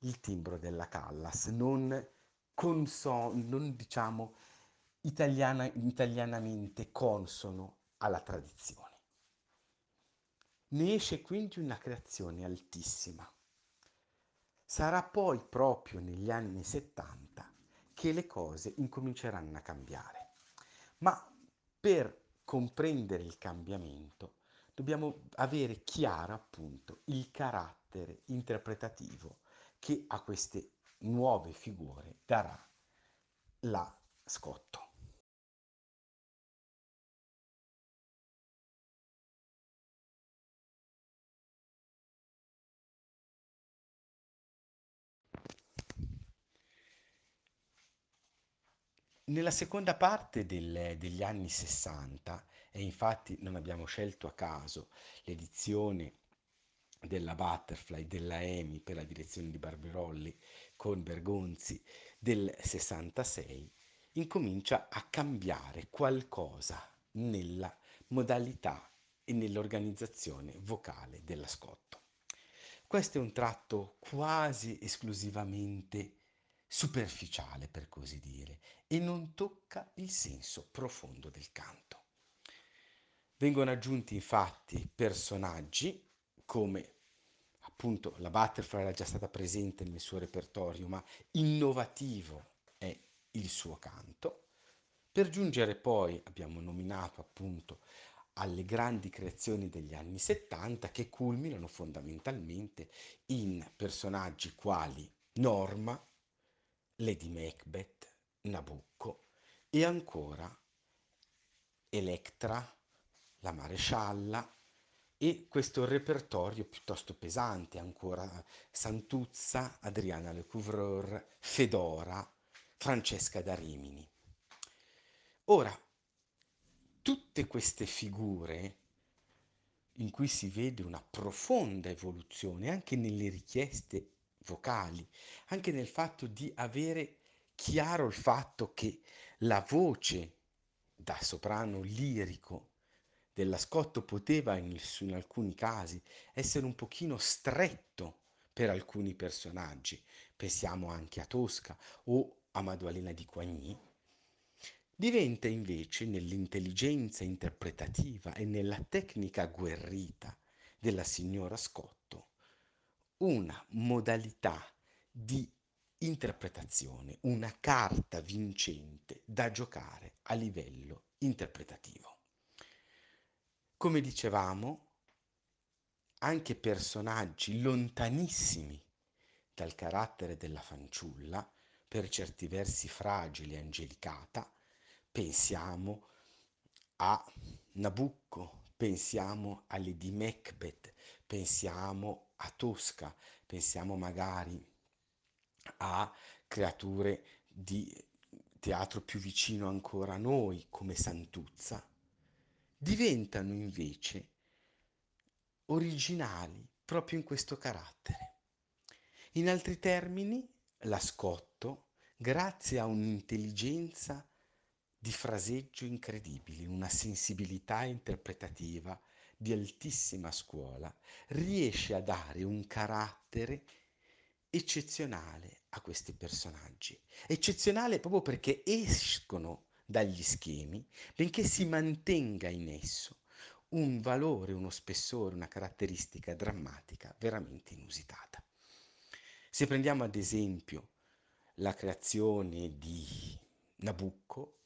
Speaker 2: il timbro della Callas, non, conson- non diciamo italiana, italianamente consono alla tradizione. Ne esce quindi una creazione altissima. Sarà poi proprio negli anni 70 che le cose incominceranno a cambiare. Ma per comprendere il cambiamento dobbiamo avere chiaro appunto il carattere interpretativo che a queste nuove figure darà la Scotto. Nella seconda parte del- degli anni 60, e infatti non abbiamo scelto a caso l'edizione della Butterfly, della EMI per la direzione di Barberolli con Bergonzi del 66, incomincia a cambiare qualcosa nella modalità e nell'organizzazione vocale dell'ascolto. Questo è un tratto quasi esclusivamente superficiale, per così dire, e non tocca il senso profondo del canto. Vengono aggiunti infatti personaggi come appunto la Butterfly era già stata presente nel suo repertorio, ma innovativo è il suo canto. Per giungere poi, abbiamo nominato appunto alle grandi creazioni degli anni 70 che culminano fondamentalmente in personaggi quali Norma, Lady Macbeth, Nabucco e ancora Electra, la marescialla e questo repertorio piuttosto pesante ancora Santuzza, Adriana Lecouvreur, Fedora, Francesca da Rimini. Ora, tutte queste figure in cui si vede una profonda evoluzione anche nelle richieste vocali, anche nel fatto di avere chiaro il fatto che la voce da soprano lirico della Scotto poteva in, in alcuni casi essere un pochino stretto per alcuni personaggi, pensiamo anche a Tosca o a Maddalena di Coigny, diventa invece nell'intelligenza interpretativa e nella tecnica agguerrita della signora Scotto una modalità di interpretazione, una carta vincente da giocare a livello interpretativo. Come dicevamo, anche personaggi lontanissimi dal carattere della fanciulla, per certi versi fragile e angelicata, pensiamo a Nabucco, pensiamo a Lady Macbeth, pensiamo a Tosca, pensiamo magari a creature di teatro più vicino ancora a noi, come Santuzza, diventano invece originali proprio in questo carattere. In altri termini, la Scotto, grazie a un'intelligenza di fraseggio incredibile, una sensibilità interpretativa di altissima scuola, riesce a dare un carattere eccezionale a questi personaggi. Eccezionale proprio perché escono dagli schemi, benché si mantenga in esso un valore, uno spessore, una caratteristica drammatica veramente inusitata. Se prendiamo ad esempio la creazione di Nabucco,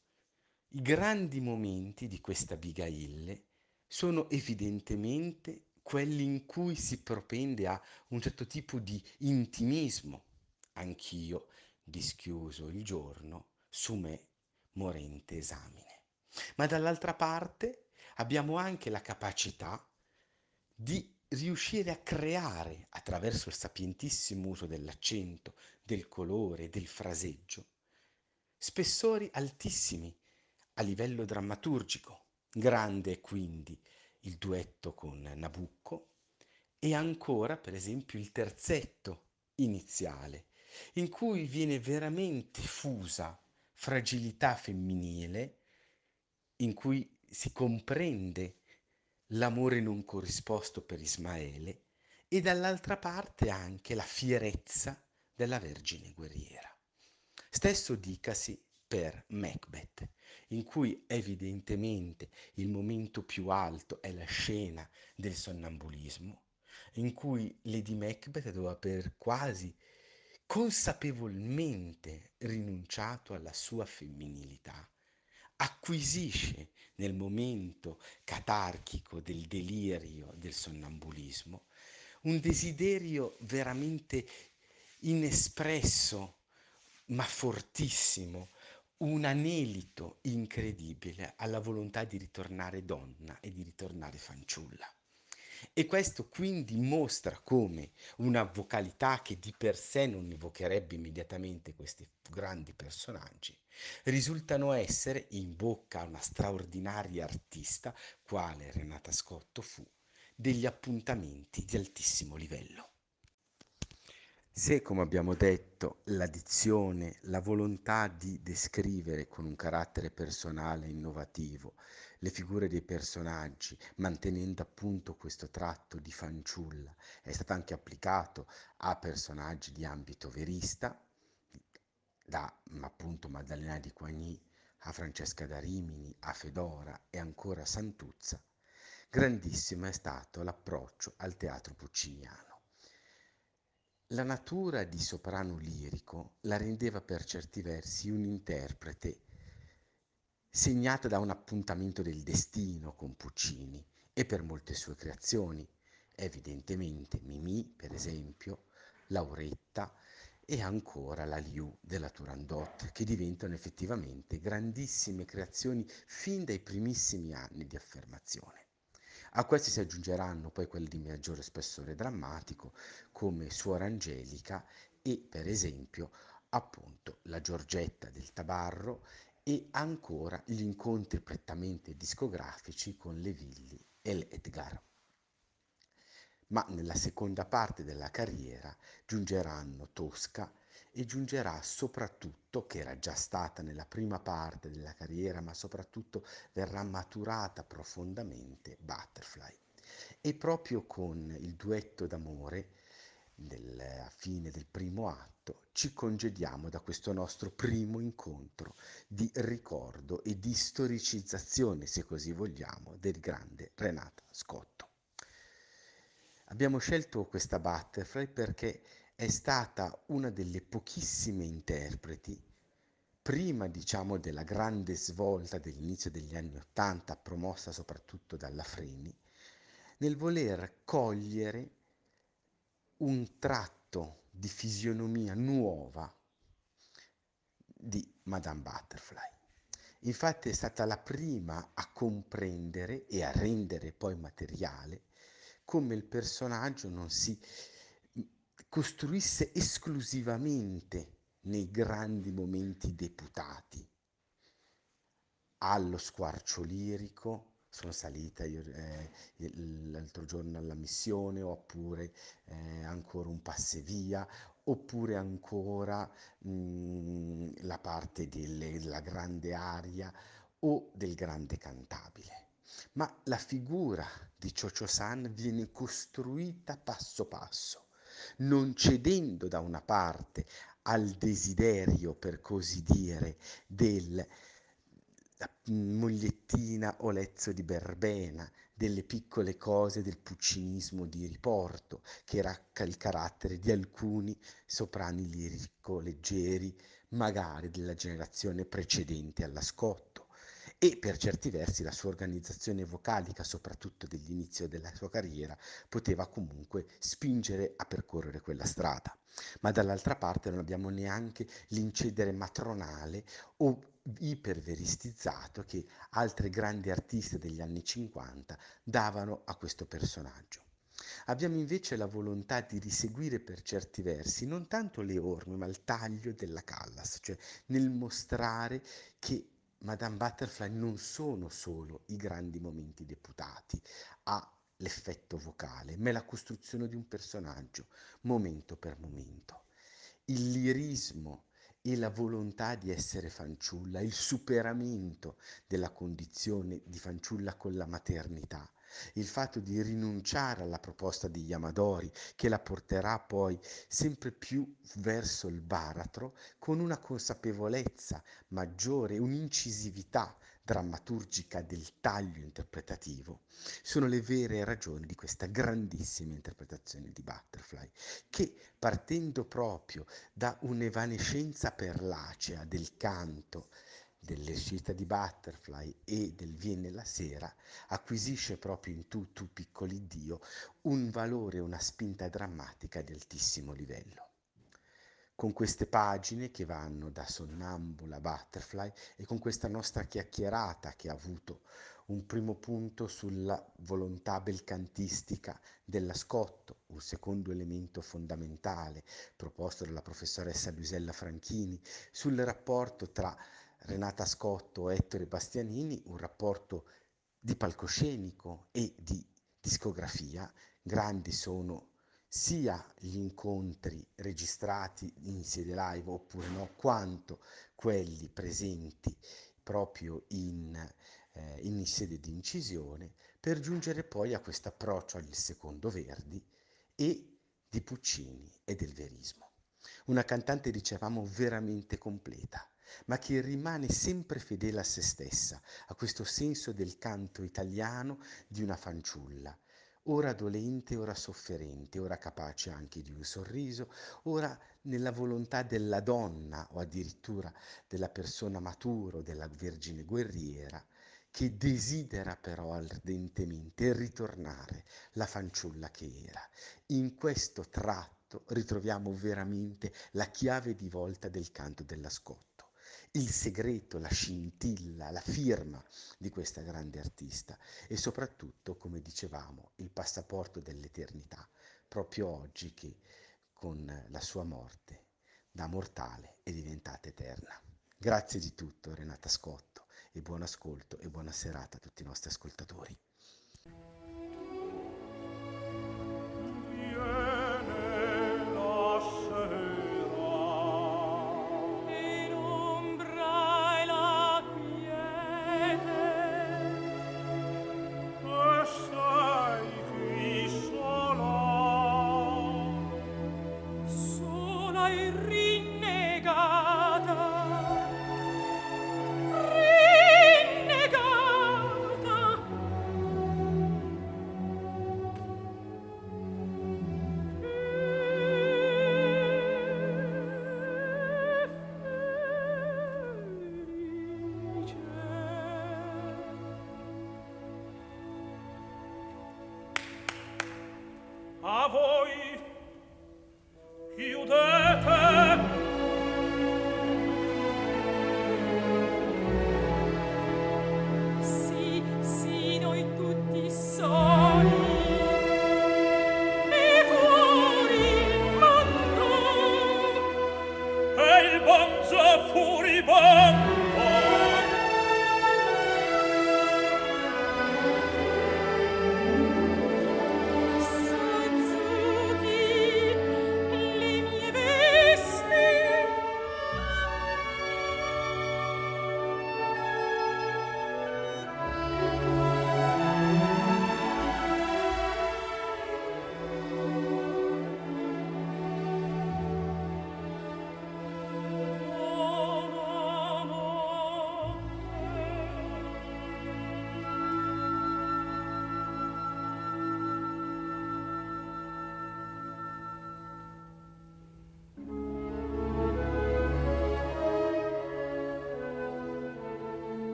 Speaker 2: i grandi momenti di questa Abigail sono evidentemente quelli in cui si propende a un certo tipo di intimismo. Anch'io, dischiuso il giorno, su me morente esamine. Ma dall'altra parte abbiamo anche la capacità di riuscire a creare, attraverso il sapientissimo uso dell'accento, del colore, del fraseggio, spessori altissimi a livello drammaturgico. Grande quindi il duetto con Nabucco e ancora, per esempio, il terzetto iniziale, in cui viene veramente fusa fragilità femminile, in cui si comprende l'amore non corrisposto per Ismaele e dall'altra parte anche la fierezza della Vergine guerriera. Stesso dicasi per Macbeth, in cui evidentemente il momento più alto è la scena del sonnambulismo, in cui Lady Macbeth dopo aver quasi consapevolmente rinunciato alla sua femminilità, acquisisce nel momento catarchico del delirio del sonnambulismo un desiderio veramente inespresso ma fortissimo, un anelito incredibile alla volontà di ritornare donna e di ritornare fanciulla. E questo quindi mostra come una vocalità che di per sé non evocherebbe immediatamente questi grandi personaggi, risultano essere in bocca a una straordinaria artista, quale Renata Scotto fu, degli appuntamenti di altissimo livello. Se, come abbiamo detto, la dizione, la volontà di descrivere con un carattere personale innovativo le figure dei personaggi, mantenendo appunto questo tratto di fanciulla, è stato anche applicato a personaggi di ambito verista, da appunto Maddalena di Coigny a Francesca da Rimini, a Fedora e ancora a Santuzza, grandissimo è stato l'approccio al teatro pucciniano. La natura di soprano lirico la rendeva per certi versi un interprete segnata da un appuntamento del destino con Puccini e per molte sue creazioni, evidentemente Mimì, per esempio, Lauretta e ancora la Liu della Turandot, che diventano effettivamente grandissime creazioni fin dai primissimi anni di affermazione. A questi si aggiungeranno poi quelli di maggiore spessore drammatico, come Suora Angelica e, per esempio, appunto la Giorgetta del Tabarro e ancora gli incontri prettamente discografici con le Villi e l'Edgar. Ma nella seconda parte della carriera giungeranno Tosca e giungerà soprattutto, che era già stata nella prima parte della carriera, ma soprattutto verrà maturata profondamente, Butterfly. E proprio con il duetto d'amore, nella fine del primo atto, ci congediamo da questo nostro primo incontro di ricordo e di storicizzazione, se così vogliamo, del grande Renata Scotto. Abbiamo scelto questa Butterfly perché è stata una delle pochissime interpreti, prima diciamo della grande svolta dell'inizio degli anni Ottanta, promossa soprattutto dalla Freni, nel voler cogliere un tratto di fisionomia nuova di Madame Butterfly. Infatti è stata la prima a comprendere e a rendere poi materiale come il personaggio non si costruisse esclusivamente nei grandi momenti deputati allo squarcio lirico. Sono salita io, eh, l'altro giorno alla missione, oppure eh, ancora un passevia, oppure ancora mh, mm, la parte della grande aria o del grande cantabile. Ma la figura di Chocho San viene costruita passo passo non cedendo da una parte al desiderio, per così dire, del mogliettina o lezzo di verbena, delle piccole cose del puccinismo di riporto, che era il carattere di alcuni soprani lirico leggeri, magari della generazione precedente alla Scott e per certi versi la sua organizzazione vocalica, soprattutto dell'inizio della sua carriera, poteva comunque spingere a percorrere quella strada. Ma dall'altra parte non abbiamo neanche l'incedere matronale o iperveristizzato che altre grandi artiste degli anni 50 davano a questo personaggio. Abbiamo invece la volontà di riseguire per certi versi non tanto le orme, ma il taglio della Callas, cioè nel mostrare che Madame Butterfly non sono solo i grandi momenti deputati a l'effetto vocale, ma è la costruzione di un personaggio, momento per momento. Il lirismo e la volontà di essere fanciulla, il superamento della condizione di fanciulla con la maternità, il fatto di rinunciare alla proposta di Yamadori che la porterà poi sempre più verso il baratro con una consapevolezza maggiore, un'incisività drammaturgica del taglio interpretativo, sono le vere ragioni di questa grandissima interpretazione di Butterfly, che partendo proprio da un'evanescenza perlacea del canto, dell'uscita di Butterfly e del Viene la sera, acquisisce proprio in Tu, tu piccoli Dio, un valore, una spinta drammatica di altissimo livello. Con queste pagine che vanno da Sonnambula a Butterfly e con questa nostra chiacchierata che ha avuto un primo punto sulla volontà belcantistica della Scotto, un secondo elemento fondamentale proposto dalla professoressa Luisella Franchini sul rapporto tra Renata Scotto, Ettore Bastianini, un rapporto di palcoscenico e di discografia. Grandi sono sia gli incontri registrati in sede live oppure no, quanto quelli presenti proprio in, eh, in sede di incisione, per giungere poi a questo approccio al secondo Verdi e di Puccini e del verismo. Una cantante, dicevamo, veramente completa, ma che rimane sempre fedele a se stessa, a questo senso del canto italiano di una fanciulla, ora dolente, ora sofferente, ora capace anche di un sorriso, ora nella volontà della donna o addirittura della persona maturo, della vergine guerriera, che desidera però ardentemente ritornare la fanciulla che era. In questo tratto ritroviamo veramente la chiave di volta del canto della Scotta il segreto, la scintilla, la firma di questa grande artista e soprattutto, come dicevamo, il passaporto dell'eternità, proprio oggi che con la sua morte da mortale è diventata eterna. Grazie di tutto Renata Scotto e buon ascolto e buona serata a tutti i nostri ascoltatori.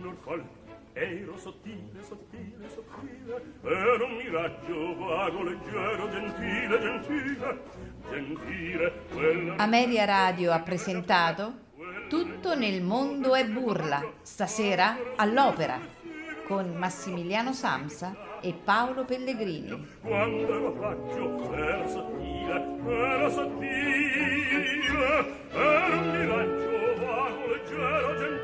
Speaker 1: Di Norfolk ero sottile, sottile, sottile ero un miraggio vago, leggero, gentile, gentile gentile quella
Speaker 5: Ameria Radio ha presentato Tutto nel mondo è burla, stasera all'opera, con Massimiliano Samsa e Paolo Pellegrini.
Speaker 1: quando ero raggio era sottile era sottile era un miraggio vago, leggero, gentile